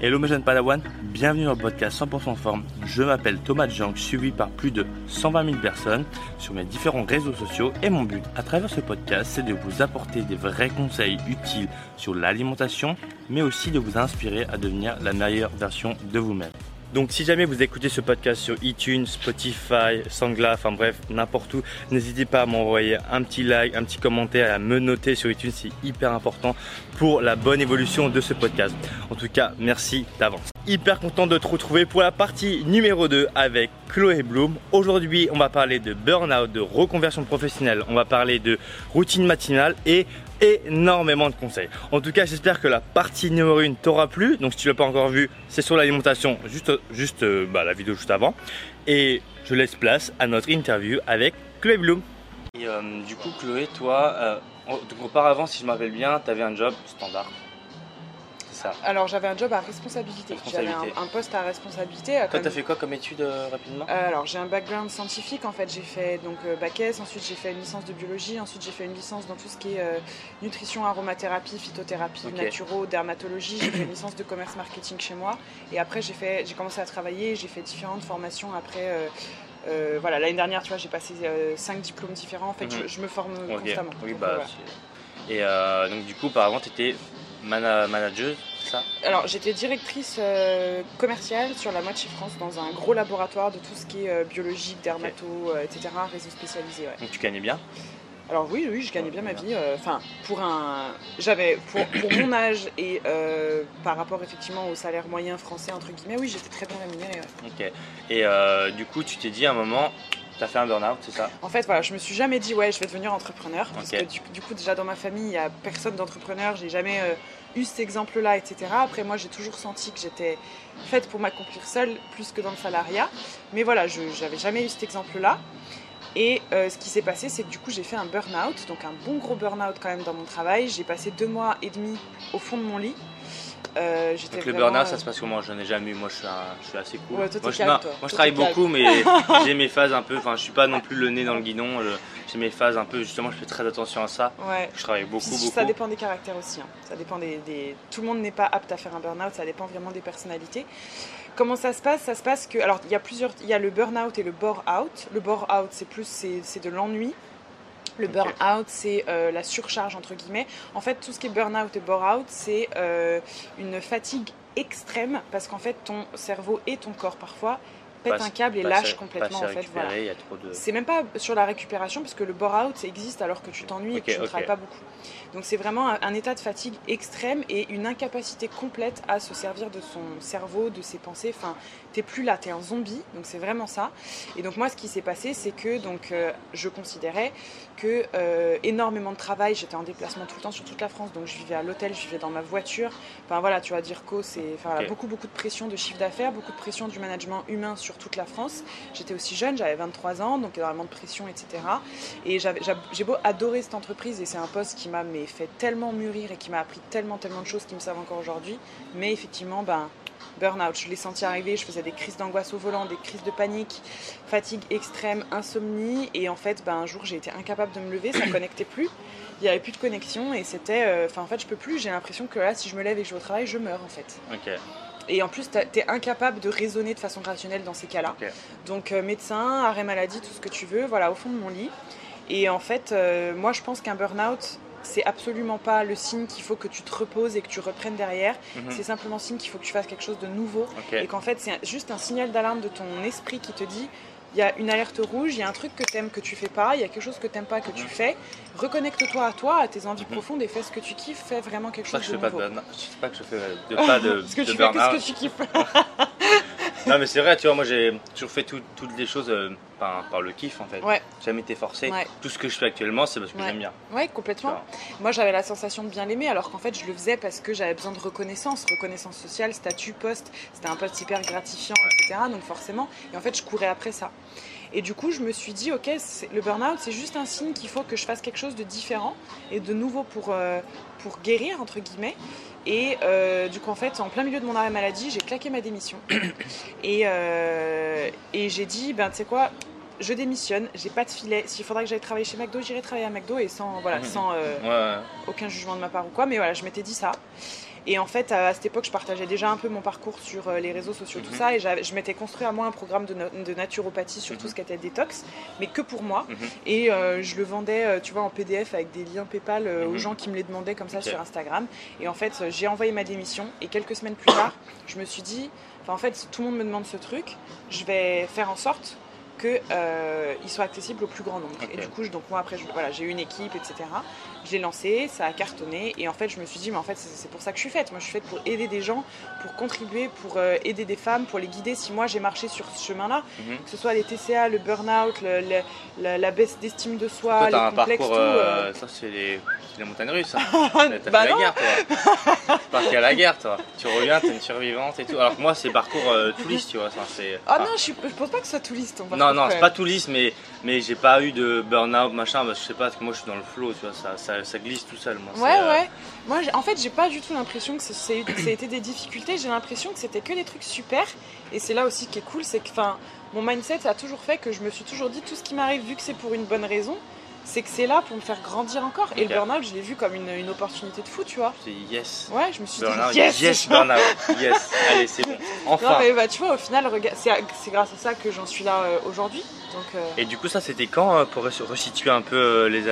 Hello mes jeunes Padawan, bienvenue dans le podcast 100% forme. Je m'appelle Thomas Jang, suivi par plus de 120 000 personnes sur mes différents réseaux sociaux et mon but à travers ce podcast c'est de vous apporter des vrais conseils utiles sur l'alimentation mais aussi de vous inspirer à devenir la meilleure version de vous-même. Donc si jamais vous écoutez ce podcast sur iTunes, Spotify, Sangla, enfin bref, n'importe où, n'hésitez pas à m'envoyer un petit like, un petit commentaire, à me noter sur iTunes, c'est hyper important pour la bonne évolution de ce podcast. En tout cas, merci d'avance. Hyper content de te retrouver pour la partie numéro 2 avec Chloé Bloom. Aujourd'hui, on va parler de burn-out, de reconversion professionnelle, on va parler de routine matinale et énormément de conseils. En tout cas, j'espère que la partie numéro 1 t'aura plu. Donc, si tu l'as pas encore vu, c'est sur l'alimentation, juste, juste euh, bah, la vidéo juste avant. Et je laisse place à notre interview avec Chloé Bloom. Et euh, du coup, Chloé, toi, euh, auparavant, si je m'appelle bien, tu avais un job standard. Alors j'avais un job à responsabilité. J'avais un, poste à responsabilité. Toi, tu as fait quoi comme étude euh, rapidement euh, Alors j'ai un background scientifique en fait. J'ai fait donc euh, bac S, ensuite j'ai fait une licence de biologie, ensuite j'ai fait une licence dans tout ce qui est nutrition, aromathérapie, phytothérapie, naturo, dermatologie. J'ai fait une licence de commerce marketing chez moi. Et après j'ai fait, j'ai commencé à travailler. J'ai fait différentes formations après. voilà, l'année dernière, tu vois, j'ai passé cinq diplômes différents. En fait, mhm. je, me forme constamment. Oui, bah, Et donc, du coup, auparavant, tu étais manageuse alors, j'étais directrice euh, commerciale sur la moitié France dans un gros laboratoire de tout ce qui est euh, biologique, dermato, euh, etc., réseau spécialisé. Donc, tu gagnais bien alors oui, oui, je gagnais bien ma vie. Enfin, pour un, j'avais pour, mon âge et par rapport effectivement au salaire moyen français entre guillemets, oui, j'étais très bien rémunérée. Ok. Et du coup, tu t'es dit à un moment, tu as fait un burn-out, c'est ça? En fait, voilà, je me suis jamais dit ouais, je vais devenir entrepreneur parce que du, coup déjà dans ma famille, il y a personne d'entrepreneur. J'ai jamais eu cet exemple-là, etc. Après, moi, j'ai toujours senti que j'étais faite pour m'accomplir seule plus que dans le salariat. Mais voilà, je n'avais jamais eu cet exemple-là. Et euh, ce qui s'est passé, c'est que du coup, j'ai fait un burn-out, donc un bon gros burn-out quand même dans mon travail. J'ai passé deux mois et demi au fond de mon lit. Euh, Donc le burn-out, ça se passe comment? Je n'en ai jamais eu. Moi, je suis, je suis assez cool. moi, je, moi, je, travaille beaucoup, mais j'ai mes phases un peu. Enfin, je suis pas non plus le nez dans le guidon. J'ai mes phases un peu. Justement, je fais très attention à ça. Ouais. Je travaille beaucoup, beaucoup. Ça dépend des caractères aussi. Hein. Ça dépend des, Tout le monde n'est pas apte à faire un burn-out. Ça dépend vraiment des personnalités. Comment ça se passe? Ça se passe que. Alors, il y a plusieurs. Il y a le burn-out et le bore-out. Le bore-out, c'est plus. C'est de l'ennui. Le burn-out, c'est euh, la surcharge, entre guillemets. En fait, tout ce qui est burn-out et bore-out, c'est euh, une fatigue extrême parce qu'en fait, ton cerveau et ton corps, parfois, pète un câble et lâche complètement en fait. Voilà. C'est même pas sur la récupération parce que le bore out existe alors que tu t'ennuies et que tu ne travailles pas beaucoup. Donc c'est vraiment un, état de fatigue extrême et une incapacité complète à se servir de son cerveau, de ses pensées. Enfin, t'es plus là, t'es un zombie. Donc c'est vraiment ça. Et donc moi, ce qui s'est passé, c'est que donc euh, je considérais que euh, énormément de travail. J'étais en déplacement tout le temps sur toute la France, donc je vivais à l'hôtel, je vivais dans ma voiture. Enfin voilà, tu vois, Dirco, c'est enfin, beaucoup beaucoup de pression de chiffre d'affaires, beaucoup de pression du management humain sur toute la France. J'étais aussi jeune, j'avais 23 ans, donc énormément de pression, etc. Et j'ai beau adorer cette entreprise et c'est un poste qui m'a fait tellement mûrir et qui m'a appris tellement tellement de choses qui me savent encore aujourd'hui. Mais effectivement, ben burn-out. Je l'ai senti arriver, je faisais des crises d'angoisse au volant, des crises de panique, fatigue extrême, insomnie. Et en fait, ben, un jour, j'ai été incapable de me lever, ça ne connectait plus. Il n'y avait plus de connexion et c'était. Euh, enfin, en fait, je peux plus. J'ai l'impression que là, si je me lève et que je vais au travail, je meurs en fait. Et en plus, tu es incapable de raisonner de façon rationnelle dans ces cas-là. Donc, euh, médecin, arrêt maladie, tout ce que tu veux, voilà, au fond de mon lit. Et en fait, euh, moi, je pense qu'un burn-out, c'est absolument pas le signe qu'il faut que tu te reposes et que tu reprennes derrière. Mhm. C'est simplement signe qu'il faut que tu fasses quelque chose de nouveau. Et qu'en fait, c'est juste un signal d'alarme de ton esprit qui te dit il y a une alerte rouge, il y a un truc que tu aimes que tu fais pas, il y a quelque chose que tu n'aimes pas que tu mhm. fais. Reconnecte-toi à toi, à tes envies mhm. profondes et fais ce que tu kiffes, fais vraiment quelque chose de nouveau. je sais pas que je fais de, pas de, Parce que tu fais que ce que tu kiffes. non, mais c'est vrai, tu vois, moi j'ai toujours fait toutes les choses euh, par, par, le kiff en fait. Ouais. Jamais été forcé. Tout ce que je fais actuellement, c'est parce que j'aime bien. Ouais, complètement. Moi j'avais la sensation de bien l'aimer, alors qu'en fait je le faisais parce que j'avais besoin de reconnaissance, reconnaissance sociale, statut, poste. C'était un poste hyper gratifiant, etc. Donc forcément, et en fait je courais après ça. Et du coup, je me suis dit, ok, le burn-out, c'est juste un signe qu'il faut que je fasse quelque chose de différent et de nouveau pour, euh, pour guérir, entre guillemets. Et euh, du coup, en fait, en plein milieu de mon arrêt maladie, j'ai claqué ma démission. et, euh, et j'ai dit, ben, tu sais quoi, je démissionne, j'ai pas de filet. S'il faudra que j'aille travailler chez McDo, j'irai travailler à McDo et sans, voilà, sans aucun jugement de ma part ou quoi. Mais voilà, je m'étais dit ça. Et en fait, à, cette époque, je partageais déjà un peu mon parcours sur euh, les réseaux sociaux, tout Mhm. ça. Et je m'étais construit à moi un programme de, na- de naturopathie sur tout Mhm. ce qui était détox, mais que pour moi. Mhm. Et euh, je le vendais, euh, tu vois, en PDF avec des liens PayPal euh, aux gens qui me les demandaient comme ça sur Instagram. Et en fait, j'ai envoyé ma démission. Et quelques semaines plus tard, je me suis dit, en fait, tout le monde me demande ce truc. Je vais faire en sorte que euh, il soit accessible au plus grand nombre. Et du coup, je- donc moi après, voilà, j'ai eu une équipe, etc. Je l'ai lancé, ça a cartonné, et en fait, je me suis dit, mais en fait, c'est pour ça que je suis faite. Moi, je suis faite pour aider des gens, pour contribuer, pour euh, aider des femmes, pour les guider. Si moi j'ai marché sur ce chemin-là, Mhm. que ce soit les TCA, le burn-out, la, la baisse d'estime de soi, Toi, les un complexes, parcours. tout. euh, euh, Ça, c'est les... montagnes russes. ça. T'as bah fait la guerre, toi. Parti à la guerre, toi. Tu reviens, t'es une survivante et tout. Alors que moi, c'est parcours euh, tout lisse, tu vois. ça, c'est- Ah non, je, suis- je pense pas que ce soit ton Non, non, c'est pas tout lisse, mais, mais j'ai pas eu de burn-out, machin, parce que je sais pas, parce que moi je suis dans le flow, tu vois, ça, ça, ça glisse tout seul, moi. Ouais, euh, ouais. Moi, en fait, j'ai pas du tout l'impression que ça a été des difficultés. J'ai l'impression que c'était que des trucs super. Et c'est là aussi qui est cool, c'est que, enfin, mon mindset a toujours fait que je me suis toujours dit tout ce qui m'arrive, vu que c'est pour une bonne raison, c'est que c'est là pour me faire grandir encore. Et le burn-out, je l'ai vu comme une, une opportunité de fou, tu vois. C'est yes. Ouais, je me suis dit yes, yes, burn-out, yes. Allez, c'est bon. Non, Enfin. mais bah, tu vois, au final, c'est grâce à ça que j'en suis là euh, aujourd'hui. Donc, euh, Et du coup, ça c'était quand euh, pour re- resituer un peu euh, les.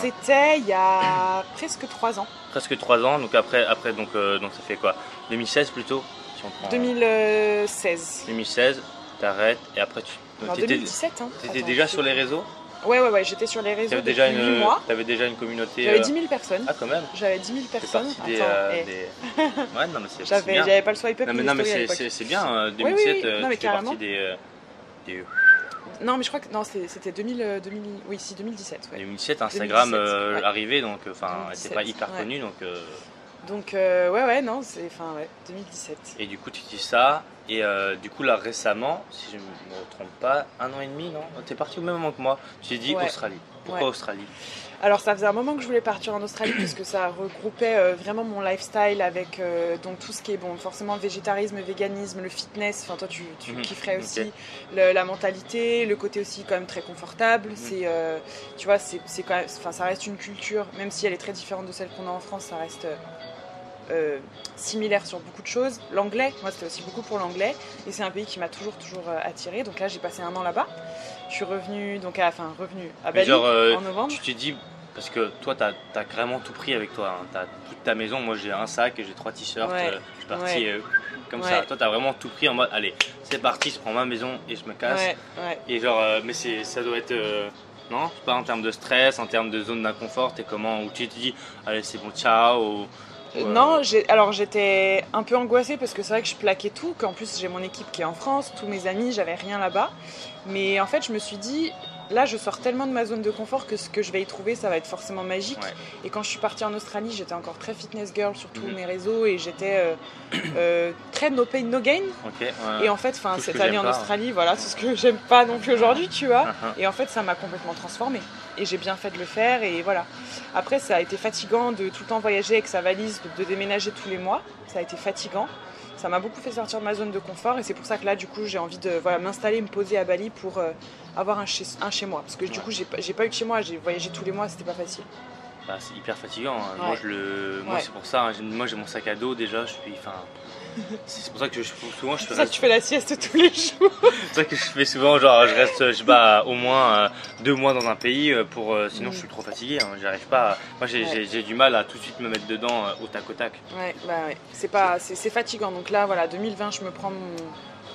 c'était il y a presque trois ans, presque 3 ans, donc après, après donc, donc ça fait quoi? 2016 plutôt si on prend 2016. 2016, t'arrêtes et après tu. donc Non, t'étais 2017. Hein. t'étais déjà sur les réseaux? Ouais, ouais, ouais, j'étais sur les réseaux depuis déjà, 8 une, mois. t'avais déjà une communauté. J'avais euh, 10 000 personnes. Ah, quand même J'avais 10 000 C'est personnes. des, Attends, euh, eh, des- Ouais, non, mais c'est J'avais, bien. j'avais pas le swipe up Non, mais, non, c'est- bien, euh, oui, 2007, oui. euh, Non, mais partie des. euh, des- Non, mais je crois que non, c'était, c'était 2000, euh, 2000, oui, si 2017. Ouais. 2007, Instagram 2017, euh, ouais. arrivé, donc enfin, c'était pas 2017, hyper ouais. connu, donc. euh, Donc euh, ouais, ouais, non, c'est, enfin ouais, 2017. Et du coup, tu dis ça, et euh, du coup, là récemment, si je me trompe pas, un an et demi, non? T'es parti au même moment que moi. Tu t'es dit Ouais. Australie. Pourquoi Ouais. Australie? Alors ça faisait un moment que je voulais partir en Australie parce que ça regroupait euh, vraiment mon lifestyle avec euh, donc tout ce qui est bon, forcément végétarisme, véganisme, le fitness. Enfin toi tu, tu Mhm, kifferais aussi le- la mentalité, le côté aussi quand même très confortable. Mhm. C'est euh, tu vois c'est, c'est quand même, enfin ça reste une culture même si elle est très différente de celle qu'on a en France, ça reste euh, euh, similaire sur beaucoup de choses. L'anglais, moi c'était aussi beaucoup pour l'anglais et c'est un pays qui m'a toujours toujours euh, attiré. Donc là j'ai passé un an là-bas. Je suis revenue donc à, enfin revenue à Bali genre, euh, en novembre. Tu t'es dit, parce que toi, t'as as vraiment tout pris avec toi. hein. T'as toute ta maison. Moi, j'ai un sac et j'ai trois t-shirts. Ouais. euh, je suis parti Ouais. comme Ouais. ça. Toi, t'as vraiment tout pris en mode, allez, c'est parti, je prends ma maison et je me casse. Et genre, mais c'est, ça doit être. non? Pas en termes de stress, en termes de zone d'inconfort, t'es comment? Où tu te dis, allez, c'est bon, ciao ou- Euh, Non, j'ai- alors j'étais un peu angoissée parce que c'est vrai que je plaquais tout, qu'en plus j'ai mon équipe qui est en France, tous mes amis, j'avais rien là-bas. Mais en fait, je me suis dit, là je sors tellement de ma zone de confort que ce que je vais y trouver, ça va être forcément magique. Ouais. Et quand je suis partie en Australie, j'étais encore très fitness girl sur tous Mhm. mes réseaux et j'étais euh, euh, très no pain, no gain. Ouais. Et en fait, ce cette année en pas. Australie, voilà, c'est ce que j'aime pas non plus aujourd'hui, tu vois. Uh-huh. Et en fait, ça m'a complètement transformée. Et j'ai bien fait de le faire. Et voilà. Après, ça a été fatigant de tout le temps voyager avec sa valise, de, de déménager tous les mois. Ça a été fatigant. Ça m'a beaucoup fait sortir de ma zone de confort. Et c'est pour ça que là, du coup, j'ai envie de voilà, m'installer, me poser à Bali pour euh, avoir un chez, un chez moi. Parce que du Ouais. coup, j'ai pas, j'ai pas eu de chez moi. J'ai voyagé tous les mois. C'était pas facile. Bah, c'est hyper fatigant. hein. Ouais. Moi, je le... moi Ouais. c'est pour ça. hein. Moi, j'ai mon sac à dos déjà. Je suis. Enfin. C'est pour ça que je, souvent je C'est fais. pour ça que tu fais la sieste tous les jours. C'est ça que je fais souvent. Genre, je reste, je pas, au moins euh, deux mois dans un pays euh, pour. euh, sinon, Mm. je suis trop fatigué. hein. J'arrive pas. à- Moi, j'ai Ouais. du mal à tout de suite me mettre dedans euh, au tac au tac. Ouais, bah ouais. C'est pas, c'est, c'est fatigant. Donc là, voilà, 2020, je me prends mon,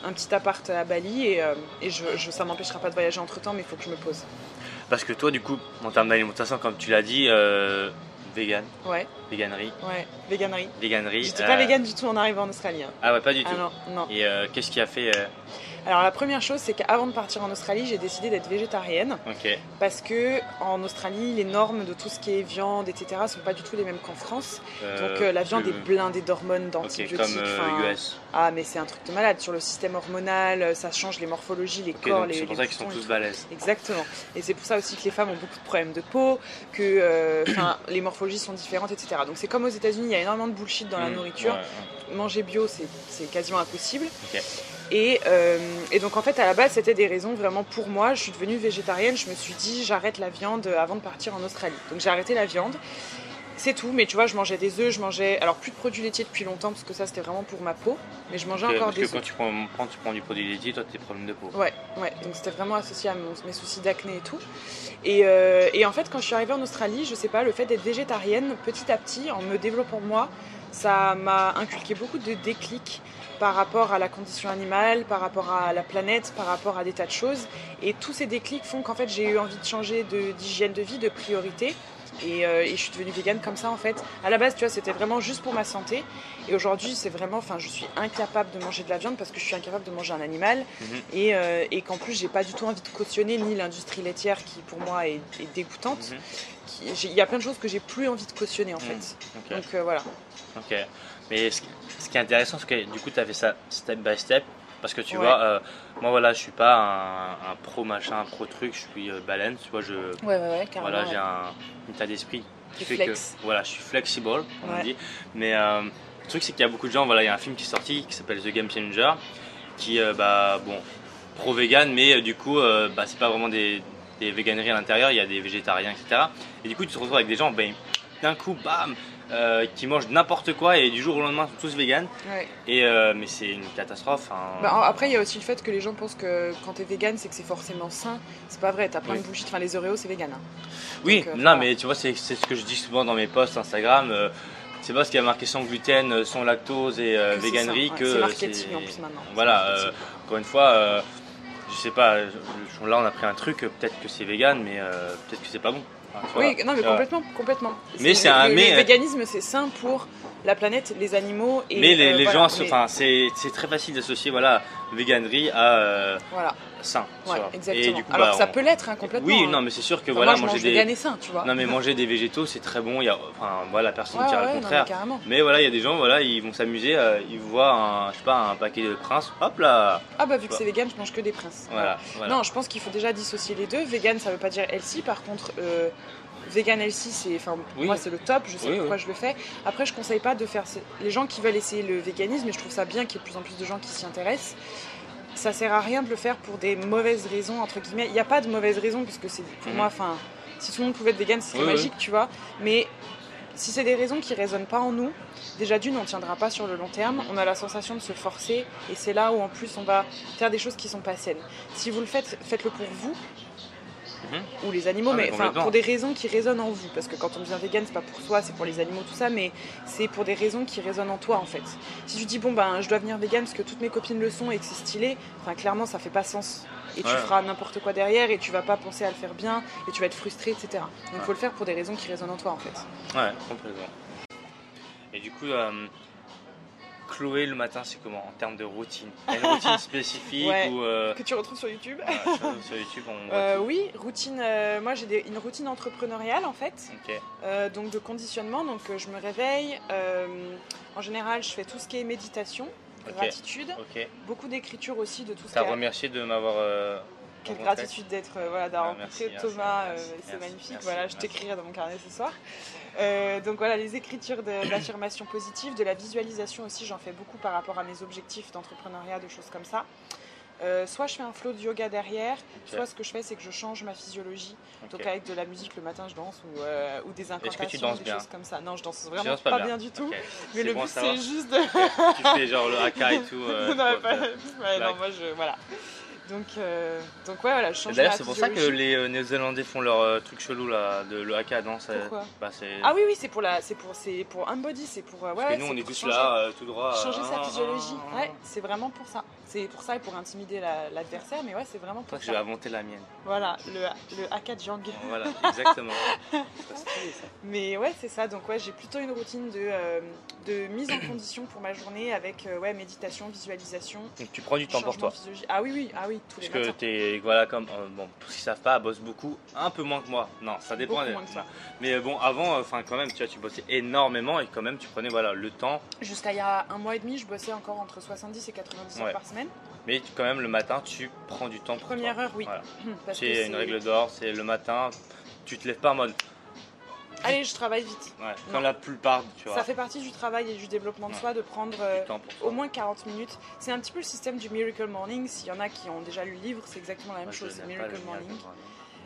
un petit appart à Bali et, et je, je- ça m'empêchera pas de voyager entre temps, mais il faut que je me pose. Parce que toi, du coup, en termes d'alimentation, comme tu l'as dit, vegan, Ouais, véganerie, ouais, véganerie. véganerie. J'étais euh, pas végane du tout en arrivant en Australie. hein. Ah ouais, pas du Ah tout. non, non. Et euh, qu'est-ce qui a fait euh, Alors la première chose, c'est qu'avant de partir en Australie, j'ai décidé d'être végétarienne parce que en Australie, les normes de tout ce qui est viande, etc., sont pas du tout les mêmes qu'en France. Donc euh, la viande est blindée d'hormones, d'antibiotiques. comme euh, US. Ah, mais c'est un truc de malade sur le système hormonal. euh, Ça change les morphologies, les corps, les. c'est pour les ça qu'ils sont tous balèzes. Exactement. Et c'est pour ça aussi que les femmes ont beaucoup de problèmes de peau, que euh, les morphologies sont différentes, etc. Donc c'est comme aux États-Unis, il y a énormément de bullshit dans la Mm, nourriture. ouais, ouais. Manger bio, c'est c'est quasiment impossible. Et, euh, et donc en fait, à la base, c'était des raisons vraiment pour moi. Je suis devenue végétarienne. Je me suis dit, j'arrête la viande avant de partir en Australie. Donc j'ai arrêté la viande. C'est tout, mais tu vois, je mangeais des œufs, je mangeais. Alors, plus de produits laitiers depuis longtemps, parce que ça, c'était vraiment pour ma peau. Mais je mangeais encore parce des que œufs. quand tu prends, prends- tu prends du produit laitier, toi, t'as des problèmes de peau. Ouais, ouais, donc c'était vraiment associé à mon- mes soucis d'acné et tout. Et, euh, et en fait, quand je suis arrivée en Australie, je sais pas, le fait d'être végétarienne, petit à petit, en me développant moi, ça m'a inculqué beaucoup de déclics par rapport à la condition animale, par rapport à la planète, par rapport à des tas de choses. Et tous ces déclics font qu'en fait, j'ai eu envie de changer d'hygiène de vie, de priorité. Et, euh, et je suis devenue végane comme ça en fait. À la base, tu vois, c'était vraiment juste pour ma santé. Et aujourd'hui, c'est vraiment, enfin, je suis incapable de manger de la viande parce que je suis incapable de manger un animal. Mhm. Et, euh, et qu'en plus, j'ai pas du tout envie de cautionner ni l'industrie laitière qui, pour moi, est, est dégoûtante. Mhm. Il y a plein de choses que j'ai plus envie de cautionner en fait. Ok. Donc euh, voilà. Ok. Mais ce qui, est intéressant, c'est que du coup, tu as fait ça step by step. Parce que tu Ouais. vois, euh, moi, voilà, je suis pas un, un pro machin, un pro truc, je suis euh, balance. Tu vois, je, Ouais, ouais, voilà, j'ai un, état d'esprit qui fait flex. que voilà, je suis flexible, on dit. Mais euh, le truc, c'est qu'il y a beaucoup de gens, voilà, il y a un film qui est sorti qui s'appelle The Game Changer, qui, bah, bon, pro-vegan, mais euh, du coup, bah, c'est pas vraiment des, des véganeries à l'intérieur, il y a des végétariens, etc. Et du coup, tu te retrouves avec des gens, ben, d'un coup, bam, euh, qui mangent n'importe quoi et du jour au lendemain, sont tous véganes. Ouais. Et, euh, mais c'est une catastrophe. hein. Bah, après, il y a aussi le fait que les gens pensent que quand t'es vegan, c'est que c'est forcément sain. C'est pas vrai, t'as plein Oui. de bullshit. Enfin, les Oreos, c'est vegan. hein. oui, donc, euh, non, mais tu vois, c'est ce que je dis souvent dans mes posts Instagram. c'est parce qu'il y a marqué sans gluten, sans lactose et véganerie ça, ouais. que C'est marketing en plus maintenant. Voilà, encore une fois, je sais pas, là on a pris un truc, peut-être que c'est vegan, mais peut-être que c'est pas bon. Enfin, vois. Oui, non, mais Euh, complètement, complètement. Mais c'est un- le, mais- le véganisme, c'est sain pour la planète, les animaux et. mais les, euh, les voilà, gens, mais- enfin, c'est c'est très facile d'associer voilà, véganerie à euh, Voilà, sain. ouais, exactement. Et du coup, Alors bah, que ça on- peut l'être hein, complètement. Oui, hein. non, mais c'est sûr que Enfin, voilà, moi, manger mange des. et sain, tu vois. Non, mais manger des végétaux, c'est très bon. Il y a, enfin, voilà, personne ne dira le non, mais contraire. Mais voilà, il y a des gens, voilà, ils vont s'amuser, euh, ils voient un, je sais pas, un paquet de princes, hop là, Ah bah vu que c'est vegan, je mange que des princes. voilà. Non, je pense qu'il faut déjà dissocier les deux. Vegan, ça veut pas dire healthy. Par contre, vegan healthy, c'est, enfin, Oui. moi, c'est le top. Je sais Oui, pourquoi oui. je le fais. Après, je conseille pas de faire. Les gens qui veulent essayer le véganisme, et je trouve ça bien qu'il y ait de plus en plus de gens qui s'y intéressent. Ça sert à rien de le faire pour des mauvaises raisons entre guillemets. Il n'y a pas de mauvaises raisons parce que c'est pour Mhm. moi, enfin, si tout le monde pouvait être vegan, ce serait magique, tu vois. Mais si c'est des raisons qui résonnent pas en nous, déjà d'une, on tiendra pas sur le long terme. On a la sensation de se forcer, et c'est là où en plus on va faire des choses qui sont pas saines. Si vous le faites, faites-le pour vous Mhm. ou les animaux, Ah, mais pour des raisons qui résonnent en vous. Parce que quand on devient vegan, c'est pas pour soi, c'est pour les animaux, tout ça, mais c'est pour des raisons qui résonnent en toi en fait. Si tu dis bon ben je dois devenir vegan parce que toutes mes copines le sont et que c'est stylé, enfin clairement ça fait pas sens. Et tu feras n'importe quoi derrière et tu vas pas penser à le faire bien et tu vas être frustré, etc. Donc il Ouais. faut le faire pour des raisons qui résonnent en toi en fait. Ouais, complètement. Et du coup, euh, Chloé le matin, c'est comment en termes de routine? Il y a une routine spécifique Ouais. ou euh, Que tu retrouves sur YouTube? Sur, sur YouTube on Euh, oui, routine. euh, moi, j'ai des- une routine entrepreneuriale en fait, donc de conditionnement. Donc, je me réveille. en général, je fais tout ce qui est méditation, gratitude, beaucoup d'écriture aussi de tout ce T'as remercié de m'avoir. Quelle gratitude d'être euh, voilà, d'avoir rencontré merci, Thomas, euh, c'est magnifique. merci, voilà, je t'écrirai dans mon carnet ce soir. Euh, donc voilà, les écritures de l'affirmation positive, de la visualisation aussi, j'en fais beaucoup par rapport à mes objectifs d'entrepreneuriat, de choses comme ça. Euh, soit je fais un flow de yoga derrière, soit ce que je fais c'est que je change ma physiologie. Donc avec de la musique le matin je danse ou, euh, ou des incantations, tu danses des bien choses comme ça. Non, je danse vraiment danses pas, pas bien. bien. du tout. Mais le bon but c'est juste de... tu fais genre le haka et tout. euh, non, pas- ouais, non, moi je... Voilà. Donc, euh, donc ouais, voilà, je change D'ailleurs, c'est pour ça que les euh, Néo-Zélandais font leur euh, truc chelou là, de le haka, ça- Pourquoi bah. Ah oui, oui, c'est pour la, c'est pour, c'est pour un body, c'est pour, euh, ouais, Parce que nous, on est tous là, tout droit. Changer sa ah, physiologie, ah, ah. ouais, c'est vraiment pour ça. C'est pour ça et pour intimider la- l'adversaire, mais ouais, c'est vraiment pour je vais ça. inventer la mienne. Voilà, le, le haka Jang. Voilà, exactement. Stylé, ça. Mais ouais, c'est ça. Donc ouais, j'ai plutôt une routine de, de mise en condition pour ma journée avec ouais, méditation, visualisation. Donc tu prends du temps pour toi. Ah oui, oui, ah oui, tous les Parce que t'es, voilà, comme, euh, bon, pour ceux qui savent pas, bosse beaucoup, un peu moins que moi. Non, ça dépend. Beaucoup des- moins que toi. Mais euh, bon, avant, enfin, quand même, tu vois, tu bossais énormément et quand même, tu prenais, voilà, le temps. Jusqu'à il y a un mois et demi, je bossais encore entre 70 et 90 heures par semaine. Mais quand même, le matin, tu prends du temps pour Première heure, oui. Voilà. Parce que C'est une règle d'or, c'est le matin, tu te lèves pas en mode, Allez, je travaille vite. ouais, comme la plupart, tu vois, Ça fait partie du travail et du développement de Ouais. soi de prendre euh, au moins 40 minutes. C'est un petit peu le système du Miracle Morning. S'il y en a qui ont déjà lu le livre, c'est exactement la même Moi, chose. Miracle le Morning. Miracle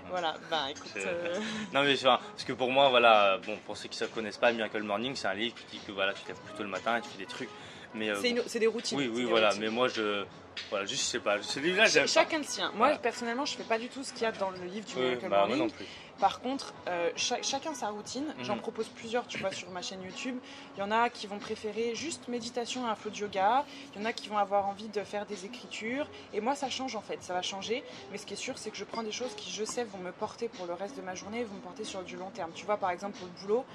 Voilà, bah écoute. Euh, Non mais enfin, parce que pour moi voilà, bon pour ceux qui ne connaissent pas, Miracle Morning c'est un livre qui dit que voilà tu te lèves plutôt le matin et tu fais des trucs. Mais euh, c'est une- c'est des routines. oui oui des voilà, routines. mais moi je voilà juste je sais pas, ce livre là j'aime. Chacun le sien. Moi, Voilà. personnellement, je fais pas du tout ce qu'il y a dans le livre du Oui, Miracle bah, moi Morning. non plus. Par contre, euh, cha- chacun sa routine. J'en Mhm. propose plusieurs, tu vois, sur ma chaîne YouTube. Il y en a qui vont préférer juste méditation et un flow de yoga. Il y en a qui vont avoir envie de faire des écritures. Et moi, ça change en fait, ça va changer. Mais ce qui est sûr, c'est que je prends des choses qui, je sais, vont me porter pour le reste de ma journée, vont me porter sur du long terme. Tu vois, par exemple, pour le boulot,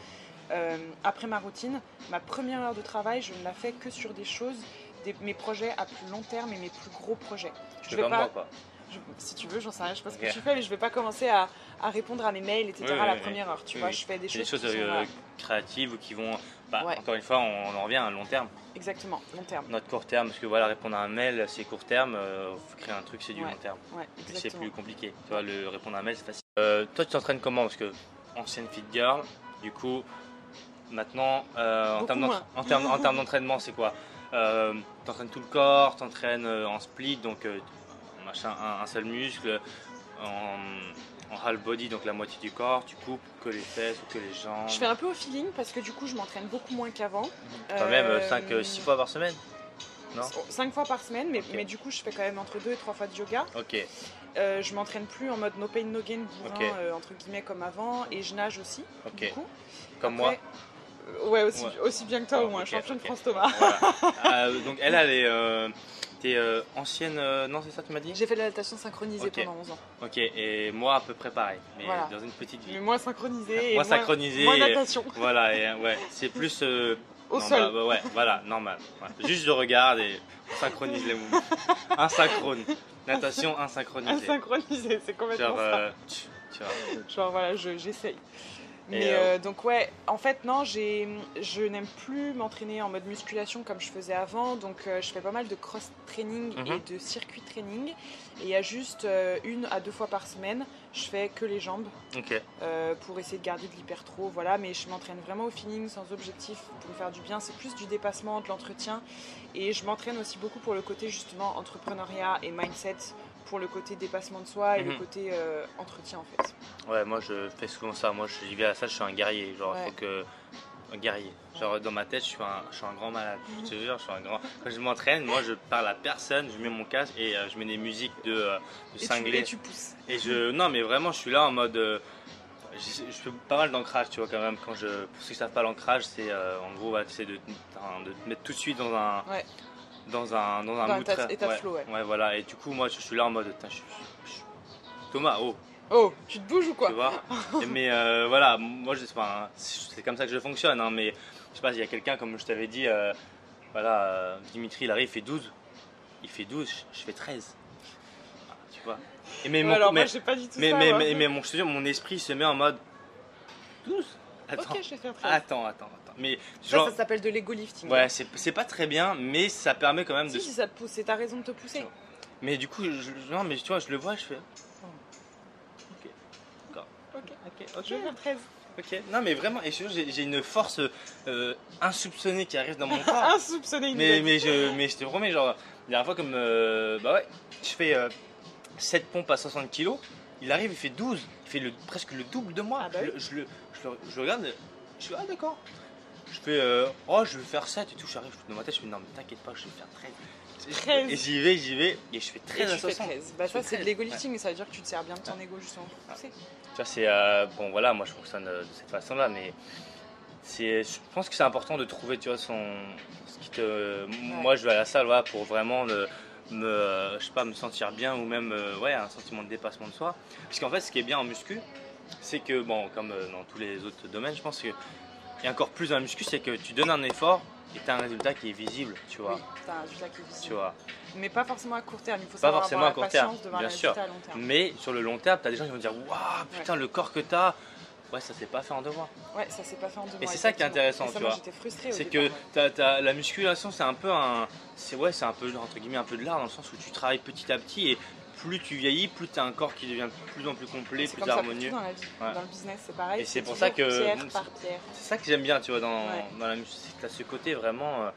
euh, après ma routine, ma première heure de travail, je ne la fais que sur des choses, des- mes projets à plus long terme et mes plus gros projets. Je Je fais vais pas. Je- si tu veux, j'en sais rien, je sais pas ce que Ok. tu fais, mais je vais pas commencer à, à répondre à mes mails, etc. Oui, à la oui. première heure. Tu vois, je fais des C'est des choses, choses qui euh, créatives ou qui vont bah, Ouais. encore une fois on, en revient à long terme. exactement, long terme. Notre court terme parce que voilà répondre à un mail c'est court terme, euh, créer un truc c'est du Ouais. long terme. Ouais, C'est plus compliqué. Tu vois, le répondre à un mail, c'est facile. Euh, toi, tu t'entraînes comment? Parce que ancienne fit girl, du coup, maintenant, euh, en termes en d'entraînement, c'est quoi? Euh, T'entraînes tout le corps, t'entraînes euh, en split, donc euh, machin, un, un seul muscle, en, en half body, donc la moitié du corps, tu coupes que les fesses ou que les jambes. Je fais un peu au feeling parce que du coup, je m'entraîne beaucoup moins qu'avant. Quand même Euh, 5-6 fois par semaine Non 5 fois par semaine, mais, mais du coup, je fais quand même entre 2 et 3 fois de yoga. Ok, Euh, je m'entraîne plus en mode no pain, no gain, bourrin, euh, entre guillemets, comme avant. Et je nage aussi, ok. du coup. Comme moi. Euh, ouais, aussi, Ouais. aussi bien que toi, au moins, ok, championne France Thomas. Voilà. Euh, donc elle, elle est. euh, T'es euh, ancienne. euh, non, c'est ça, tu m'as dit J'ai fait de la natation synchronisée Ok. pendant 11 ans. Ok, et moi à peu près pareil, mais Voilà. dans une petite Mais ville. moins synchronisée. et Moi synchronisé. Moins et- natation. Voilà, et, euh, ouais, c'est plus. euh, Au non, sol. bah, bah, ouais, voilà, normal. ouais. Juste je regarde et on synchronise les mouvements. Asynchrone. Natation insynchronisée. Insynchronisée, c'est complètement Genre, ça. euh, tu, tu vois. Genre voilà, je- j'essaye. Mais euh, euh, donc ouais, en fait non, j'ai, je n'aime plus m'entraîner en mode musculation comme je faisais avant, donc euh, je fais pas mal de cross training Mhm. et de circuit training. Et il y a juste euh, une à deux fois par semaine, je fais que les jambes pour essayer de garder de l'hypertro, voilà. Mais je m'entraîne vraiment au feeling, sans objectif, pour me faire du bien. C'est plus du dépassement, de l'entretien, et je m'entraîne aussi beaucoup pour le côté justement entrepreneuriat et mindset, pour le côté dépassement de soi et le Mhm. côté euh, entretien en fait. ouais, moi je fais souvent ça. Moi j'y vais à la salle, je suis un guerrier. Genre, Ouais. faut que. Un guerrier. Genre, dans ma tête, je suis un, je suis un grand malade. Je te jure, je suis un grand. Quand je m'entraîne, moi je parle à personne, je mets mon casque et euh, je mets des musiques de, euh, de Et tu, cinglés. et tu pousses. Et je, non, mais vraiment, je suis là en mode. euh, je, je fais pas mal d'ancrage, tu vois, quand même. Quand je, pour ceux qui savent pas, l'ancrage, c'est euh, en gros, de, de te mettre tout de suite dans un. Ouais. Dans un, dans un Dans mood état- très- état de ouais, flow, ouais. voilà. Et du coup, moi, je, suis là en mode. je- je- Thomas, oh, Oh, tu te bouges ou quoi tu vois. Mais euh, voilà, moi, je, enfin, c'est comme ça que je fonctionne, hein, mais je sais pas, il y a quelqu'un, comme je t'avais dit, euh, voilà, euh, Dimitri, il arrive, il fait 12. Il fait 12, je, fais 13. Ah, Tu vois. Et mais, Ouais, mon- Alors mais- moi j'ai pas du tout mais, ça. mais, moi. mais, mais mon, je te jure, mon esprit se met en mode 12. Attends, Ok, je vais faire 13. attends, attends, attends. Mais Ça, genre, ça s'appelle de l'ego lifting. ouais, c'est c'est pas très bien, mais ça permet quand même de. Si, si ça te pousse, c'est ta raison de te pousser. Mais du coup, je, non, mais tu vois, je le vois, je fais. Ok, d'accord. Ok, Ok, je vais faire 13. ok. Non, mais vraiment, et je te jure, j'ai j'ai une force euh, insoupçonnée qui arrive dans mon corps. Insoupçonné une mais, mais, je, mais je te promets, genre, la dernière fois, comme. euh, bah ouais, je fais 7 pompes à 60 kg, il arrive, il fait 12. Il fait le, presque le double de moi. Ah bah oui. le- je, le, je, le- je regarde, je fais, ah d'accord. Je fais, euh, oh, je vais faire 7 et tout. J'arrive dans ma tête, je fais, non, mais t'inquiète pas, je vais faire 13. 13. Et j'y vais, j'y vais, et je fais Et 13 à tu fais 60. 13. Bah Je ça c'est de 13, l'ego lifting, mais ça veut dire que tu te sers bien de ton ego justement pour pousser. Tu vois, c'est. euh, bon, voilà, moi je fonctionne euh, de cette façon-là, mais. c'est Je pense que c'est important de trouver, tu vois, son. Ce qui te. Moi, je vais à la salle, voilà, pour vraiment me. me, euh, je sais pas, me sentir bien ou même euh, ouais, un sentiment de dépassement de soi. Parce qu'en fait, ce qui est bien en muscu, c'est que, bon, comme euh, dans tous les autres domaines, je pense que. Et encore plus dans la muscu, c'est que tu donnes un effort et tu as un résultat qui est visible, tu vois. Oui, t'as un résultat qui est visible. Tu vois. Mais pas forcément à court terme, il faut Pas savoir forcément avoir à court la terme, patience de voir bien sûr. à long terme. Mais sur le long terme, tu as des gens qui vont dire Waouh, putain, le corps que tu as, ouais, ça s'est pas fait en deux mois. Ouais, ça s'est pas fait en deux Et mois, c'est ça qui est intéressant, Et ça, tu moi, vois. j'étais C'est que t'as- t'as- la musculation, c'est un peu un. C'est ouais, c'est un peu, entre guillemets, un peu de l'art dans le sens où tu travailles petit à petit et plus tu vieillis, plus tu as un corps qui devient de plus en plus complet, plus comme harmonieux. dans la vie. Ouais. Dans le business, c'est pareil. Et c'est pour ça que-. C'est ça que j'aime bien, tu vois, dans, Ouais. dans la musique, c'est que tu as ce côté vraiment. euh,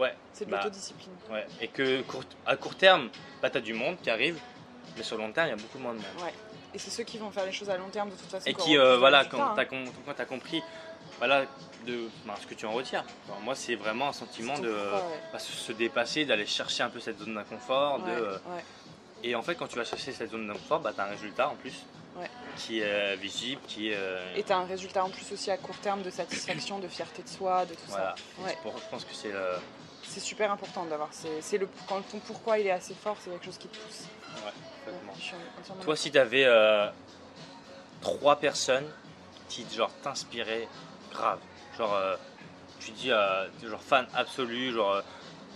ouais, C'est de Bah, l'autodiscipline. ouais. Et que court- à court terme, bah, tu as du monde qui arrive, mais sur le long terme, il y a beaucoup moins de monde. Ouais. Et c'est ceux qui vont faire les choses à long terme de toute façon. Et qui euh, voilà, quand hein. com- quand t'as compris, voilà, de ben, ce que tu en retires. Alors, moi, c'est vraiment un sentiment de ton pourquoi, ouais. bah, se se dépasser, d'aller chercher un peu cette zone d'inconfort. de, euh, ouais. Et en fait, quand tu vas chercher cette zone d'inconfort, bah, tu as un résultat en plus Ouais. qui est euh, visible, qui est. euh, Et tu as un résultat en plus aussi à court terme de satisfaction, de fierté de soi, de tout voilà. ça. Ouais. C'est pour- je pense que c'est le. C'est super important d'avoir. C'est le quand ton pourquoi il est assez fort, c'est quelque chose qui te pousse. Ouais, Toi, si tu avais trois personnes qui genre t'inspiraient grave, genre euh, tu dis euh, genre fan absolu, genre euh,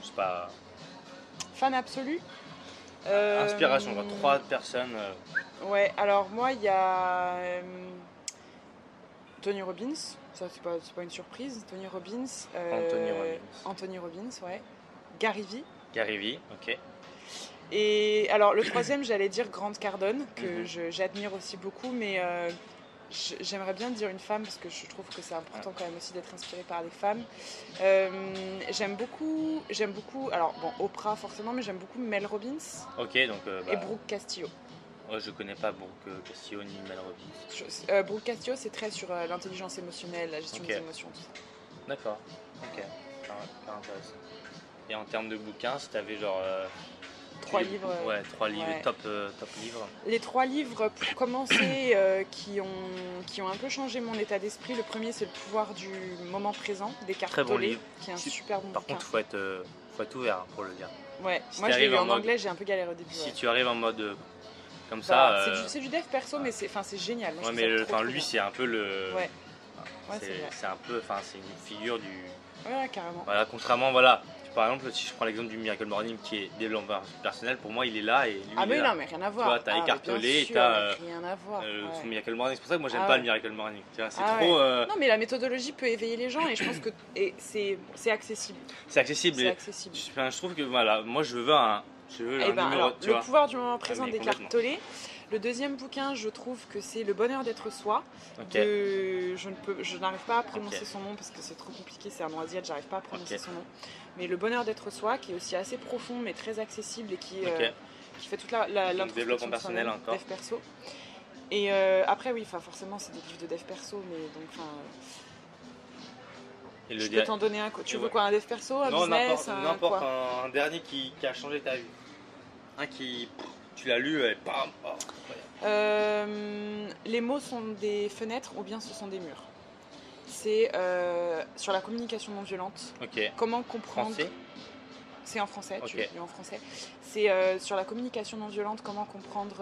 je sais pas, fan absolu? Euh, inspiration, trois personnes. euh, Ouais, alors moi, il y a euh, Tony Robbins, ça c'est pas, c'est pas une surprise. Tony Robbins. euh, Anthony Robbins. Anthony Robbins, ouais. Gary Vee. Gary Vee, ok. Et alors le troisième, j'allais dire Grant Cardone, que Mhm. je- j'admire aussi beaucoup, mais euh, j'aimerais bien dire une femme parce que je trouve que c'est important quand même aussi d'être inspiré par des femmes. Euh, j'aime beaucoup, j'aime beaucoup, alors bon Oprah forcément, mais j'aime beaucoup Mel Robbins Ok, donc euh, bah, et Brooke Castillo. moi, je connais pas Brooke euh, Castillo ni Mel Robbins. Je- euh, Brooke Castillo, c'est très sur l'intelligence émotionnelle, la gestion des émotions, tout ça. D'accord, ok, Hyper- hyper intéressant. Et en termes de bouquins, si t'avais genre. Euh, Trois livres, Ouais, trois livres, ouais. top, euh, top livres. Les trois livres, pour commencer, euh, qui, ont, qui ont un peu changé mon état d'esprit. Le premier, c'est Le pouvoir du moment présent, d'Eckhart Très bon livre. qui est un super bon Par bouquin. contre, faut être, euh, faut être ouvert pour le lire. ouais. si Moi, je l'ai lu en mode- anglais, j'ai un peu galéré au début. Si ouais. tu arrives en mode comme Voilà, ça. c'est du- dev perso, mais c'est génial. Moi, Ouais, mais ça le- trop, enfin, trop lui, c'est un peu le. Ouais. C'est un peu, enfin, c'est une figure du. Ouais, carrément. Voilà, contrairement, voilà. Par exemple, si je prends l'exemple du Miracle Morning qui est développeur personnel, pour moi, il est là et lui, Ah, il mais non, mais rien à voir. vois, t'as Ah, et sûr, t'as, euh, Rien à voir. Euh, ouais. son Miracle Morning, c'est pour ça que moi, j'aime Ah pas ouais. le Miracle Morning. Tu C'est Ah trop. ouais. euh, Non, mais la méthodologie peut éveiller les gens et je pense que c'est accessible. c'est accessible. C'est et accessible. je, trouve que voilà, moi, je veux un. Je veux Eh un ben, numéro, alors, tu le vois. pouvoir du moment présent complètement. Tolle. Le deuxième bouquin, je trouve que c'est Le bonheur d'être soi. De- je ne peux, je n'arrive pas à prononcer son nom parce que c'est trop compliqué, c'est un asiatique, j'arrive pas à prononcer son nom. Mais le bonheur d'être soi, qui est aussi assez profond mais très accessible et qui, euh, qui fait toute la, la Donc, développement de personnel encore. Dev perso. Et euh, après oui, forcément c'est des livres de dev perso, mais donc enfin, je peux t'en donner un. Tu veux ouais. quoi, un dev perso, un Non, business, n'importe, un n'importe, quoi? un, un dernier qui, qui a changé ta vie. Un qui, tu l'as lu et bam, oh. Euh, les mots sont des fenêtres ou bien ce sont des murs. C'est euh, sur la communication non violente. Comment comprendre Français. C'est en français, tu Ok. lis en français. C'est euh, sur la communication non violente, comment comprendre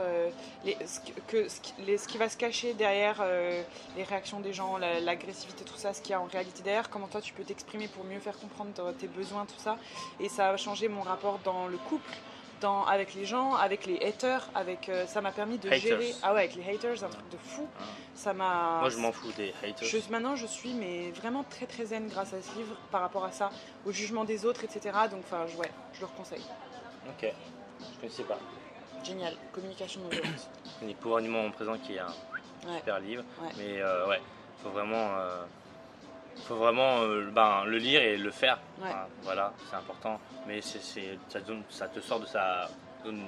les- ce, qui- que, ce, qui, les- ce qui va se cacher derrière euh, les réactions des gens, la- l'agressivité, tout ça, ce qu'il y a en réalité derrière, comment toi tu peux t'exprimer pour mieux faire comprendre tes besoins, tout ça. Et ça a changé mon rapport dans le couple, dans, avec les gens, avec les haters, avec, euh, ça m'a permis de Haters. gérer. Ah ouais, avec les haters, un truc de fou. Ah. Ça m'a. Moi, je m'en fous des haters. Je- maintenant, je suis mais vraiment très très zen grâce à ce livre par rapport à ça, au jugement des autres, etc. Donc, enfin, ouais, je le conseille. Ok. Je connaissais pas. Génial, communication non violente. Les pouvoirs du moment présent qui est un Ouais. super livre. Ouais. Mais euh, ouais, faut vraiment, euh, faut vraiment ben, le lire et le faire. Enfin, voilà, c'est important. Mais c'est, c'est- ça, te donne- ça te sort de sa zone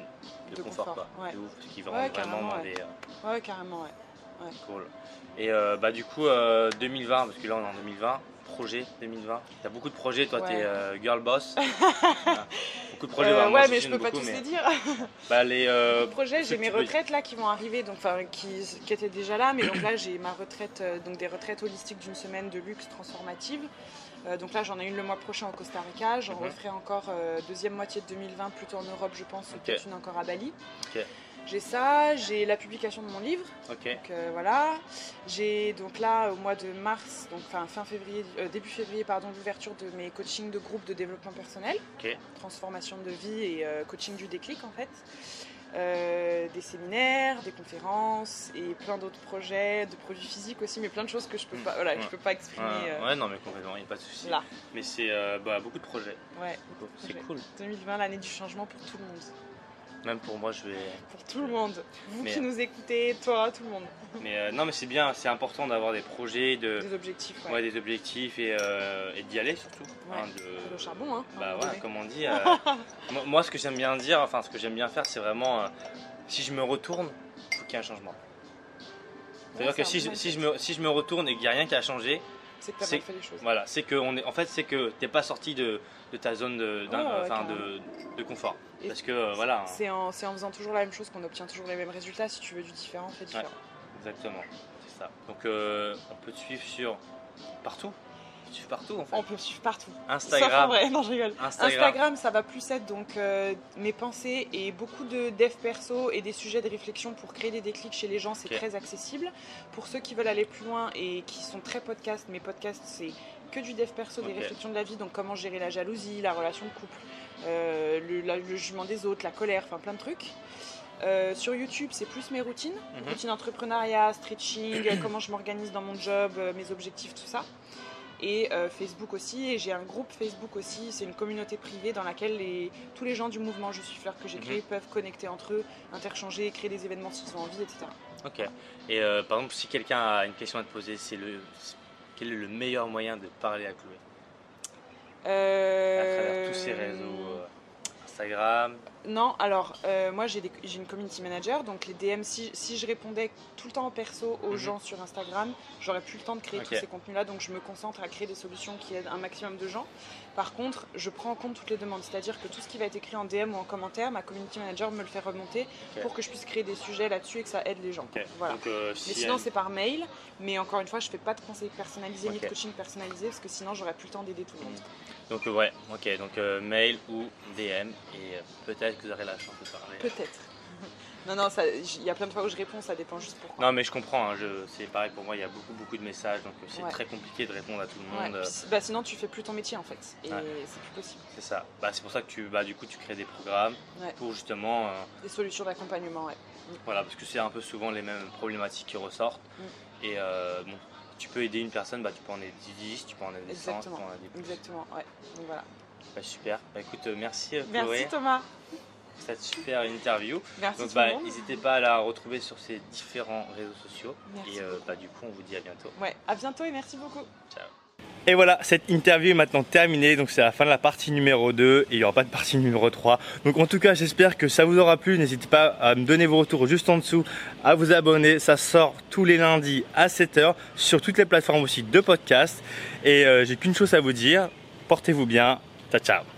de, De confort, confort, quoi. ouf, ce qui va vraiment dans euh, Ouais, carrément, ouais. cool. Et euh, bah du coup, euh, 2020, parce que là on est en 2020, projet 2020. T'as beaucoup de projets, toi Ouais. t'es euh, girl boss. Voilà. Beaucoup de projets. Euh, bah, moi, ouais, mais je peux pas tous mais- les dire. Bah, les, euh, projet, ceux j'ai mes retraites là qui vont arriver, donc enfin qui, qui étaient déjà là, mais donc là j'ai ma retraite, euh, donc des retraites holistiques d'une semaine de luxe transformative. Euh, donc là j'en ai une le mois prochain au Costa Rica, j'en referai encore euh, deuxième moitié de 2020 plutôt en Europe je pense, ou Ok. peut-être une encore à Bali. J'ai ça, j'ai la publication de mon livre, donc euh, voilà. J'ai donc là au mois de mars, donc fin février, euh, début février pardon, l'ouverture de mes coachings de groupe de développement personnel, transformation de vie et euh, coaching du déclic en fait. Euh, des séminaires, des conférences et plein d'autres projets, de produits physiques aussi, mais plein de choses que je peux pas, voilà, Ouais. je peux pas exprimer Ouais, euh, ouais, non, mais complètement, il n'y a pas de souci. là. Mais c'est euh, bah, beaucoup de projets. Ouais, C'est cool. 2020, l'année du changement pour tout le monde. Même pour moi, je vais. Pour tout le monde. Vous Mais- qui nous écoutez, toi, tout le monde. Mais euh, non, mais c'est bien, c'est important d'avoir des projets, de, Des objectifs, ouais. ouais, des objectifs et, euh, et d'y aller surtout. Ouais. hein, de- le charbon, hein. Bah ouais, comme on dit. euh, moi, moi, ce que j'aime bien dire, enfin, ce que j'aime bien faire, c'est vraiment. euh, si je me retourne, faut qu'il y a un changement. C'est-à-dire Ouais, que je, si, je me, si je me retourne et qu'il n'y a rien qui a changé, C'est que t'as fait les choses. voilà, c'est que on est, en fait, c'est que t'es pas sorti de, de ta zone de, d'un- Ouais, ouais, enfin, carrément. de, de confort. Et Parce que euh, voilà, C'est en, c'est en faisant toujours la même chose qu'on obtient toujours les mêmes résultats. Si tu veux du différent, fais différent. exactement, c'est ça. Donc euh, on peut te suivre sur partout, on peut te suivre partout en fait. On partout. Sauf en Instagram, vrai, non je rigole. Instagram, Instagram, ça va plus être donc euh, mes pensées et beaucoup de dev perso et des sujets de réflexion pour créer des déclics chez les gens, c'est très accessible. Pour ceux qui veulent aller plus loin et qui sont très podcasts, mes podcasts c'est que du dev perso, des réflexions de la vie, donc comment gérer la jalousie, la relation de couple, euh, le, la- le jugement des autres, la colère, enfin plein de trucs. Euh, sur YouTube, c'est plus mes routines, Mhm. routine entrepreneuriat, stretching, comment je m'organise dans mon job, mes objectifs, tout ça. Et euh, Facebook aussi, et j'ai un groupe Facebook aussi, c'est une communauté privée dans laquelle les, tous les gens du mouvement Je suis fleur que j'ai créé Mhm. peuvent connecter entre eux, interchanger, créer des événements s'ils ont envie, etc. Ok. Et euh, par exemple, si quelqu'un a une question à te poser, c'est le quel est le meilleur moyen de parler à Chloé? À travers tous ces réseaux euh, Instagram. Non, alors euh, moi j'ai une community manager, donc les DM, si, si je répondais tout le temps en perso aux Mhm. gens sur Instagram, j'aurais plus le temps de créer tous ces contenus-là, donc je me concentre à créer des solutions qui aident un maximum de gens. Par contre, je prends en compte toutes les demandes, c'est-à-dire que tout ce qui va être écrit en DM ou en commentaire, ma community manager me le fait remonter pour que je puisse créer des sujets là-dessus et que ça aide les gens. Ok. Voilà. Donc, euh, Mais si sinon, elle- c'est par mail. Mais encore une fois, je fais pas de conseils personnalisés ni de coaching personnalisé parce que sinon, j'aurais plus le temps d'aider tout le monde. Donc euh, ouais, ok. Donc euh, mail ou DM et euh, peut-être que vous aurez la chance de parler. Peut-être. non, non, il y a plein de fois où je réponds, ça dépend juste pourquoi. Non mais je comprends. hein, c'est pareil pour moi. Il y a beaucoup beaucoup de messages, donc c'est Ouais. très compliqué de répondre à tout le monde. puis bah, sinon, tu fais plus ton métier en fait. Et Ouais. c'est plus possible. C'est ça. Bah, c'est pour ça que tu, bah, du coup, tu crées des programmes pour justement, euh, Des solutions d'accompagnement, ouais. voilà, parce que c'est un peu souvent les mêmes problématiques qui ressortent. Mm. Et euh, bon, tu peux aider une personne, bah, tu peux en aider 10, tu peux en aider 100, tu Exactement. peux en aider plus. Exactement, ouais. Donc voilà. Bah, super. Bah, écoute, euh, merci euh, Merci Chloé Thomas. pour cette super interview. Merci Donc tout bah, n'hésitez pas à la retrouver sur ces différents réseaux sociaux. Merci Et euh, bah, du coup, on vous dit à bientôt. Ouais, à bientôt et merci beaucoup. Ciao. Et voilà, cette interview est maintenant terminée, donc c'est la fin de la partie numéro 2 et il n'y aura pas de partie numéro 3. Donc en tout cas, j'espère que ça vous aura plu. N'hésitez pas à me donner vos retours juste en dessous, à vous abonner. Ça sort tous les lundis à 7h sur toutes les plateformes aussi de podcast. Et euh, j'ai qu'une chose à vous dire, portez-vous bien. Ciao ciao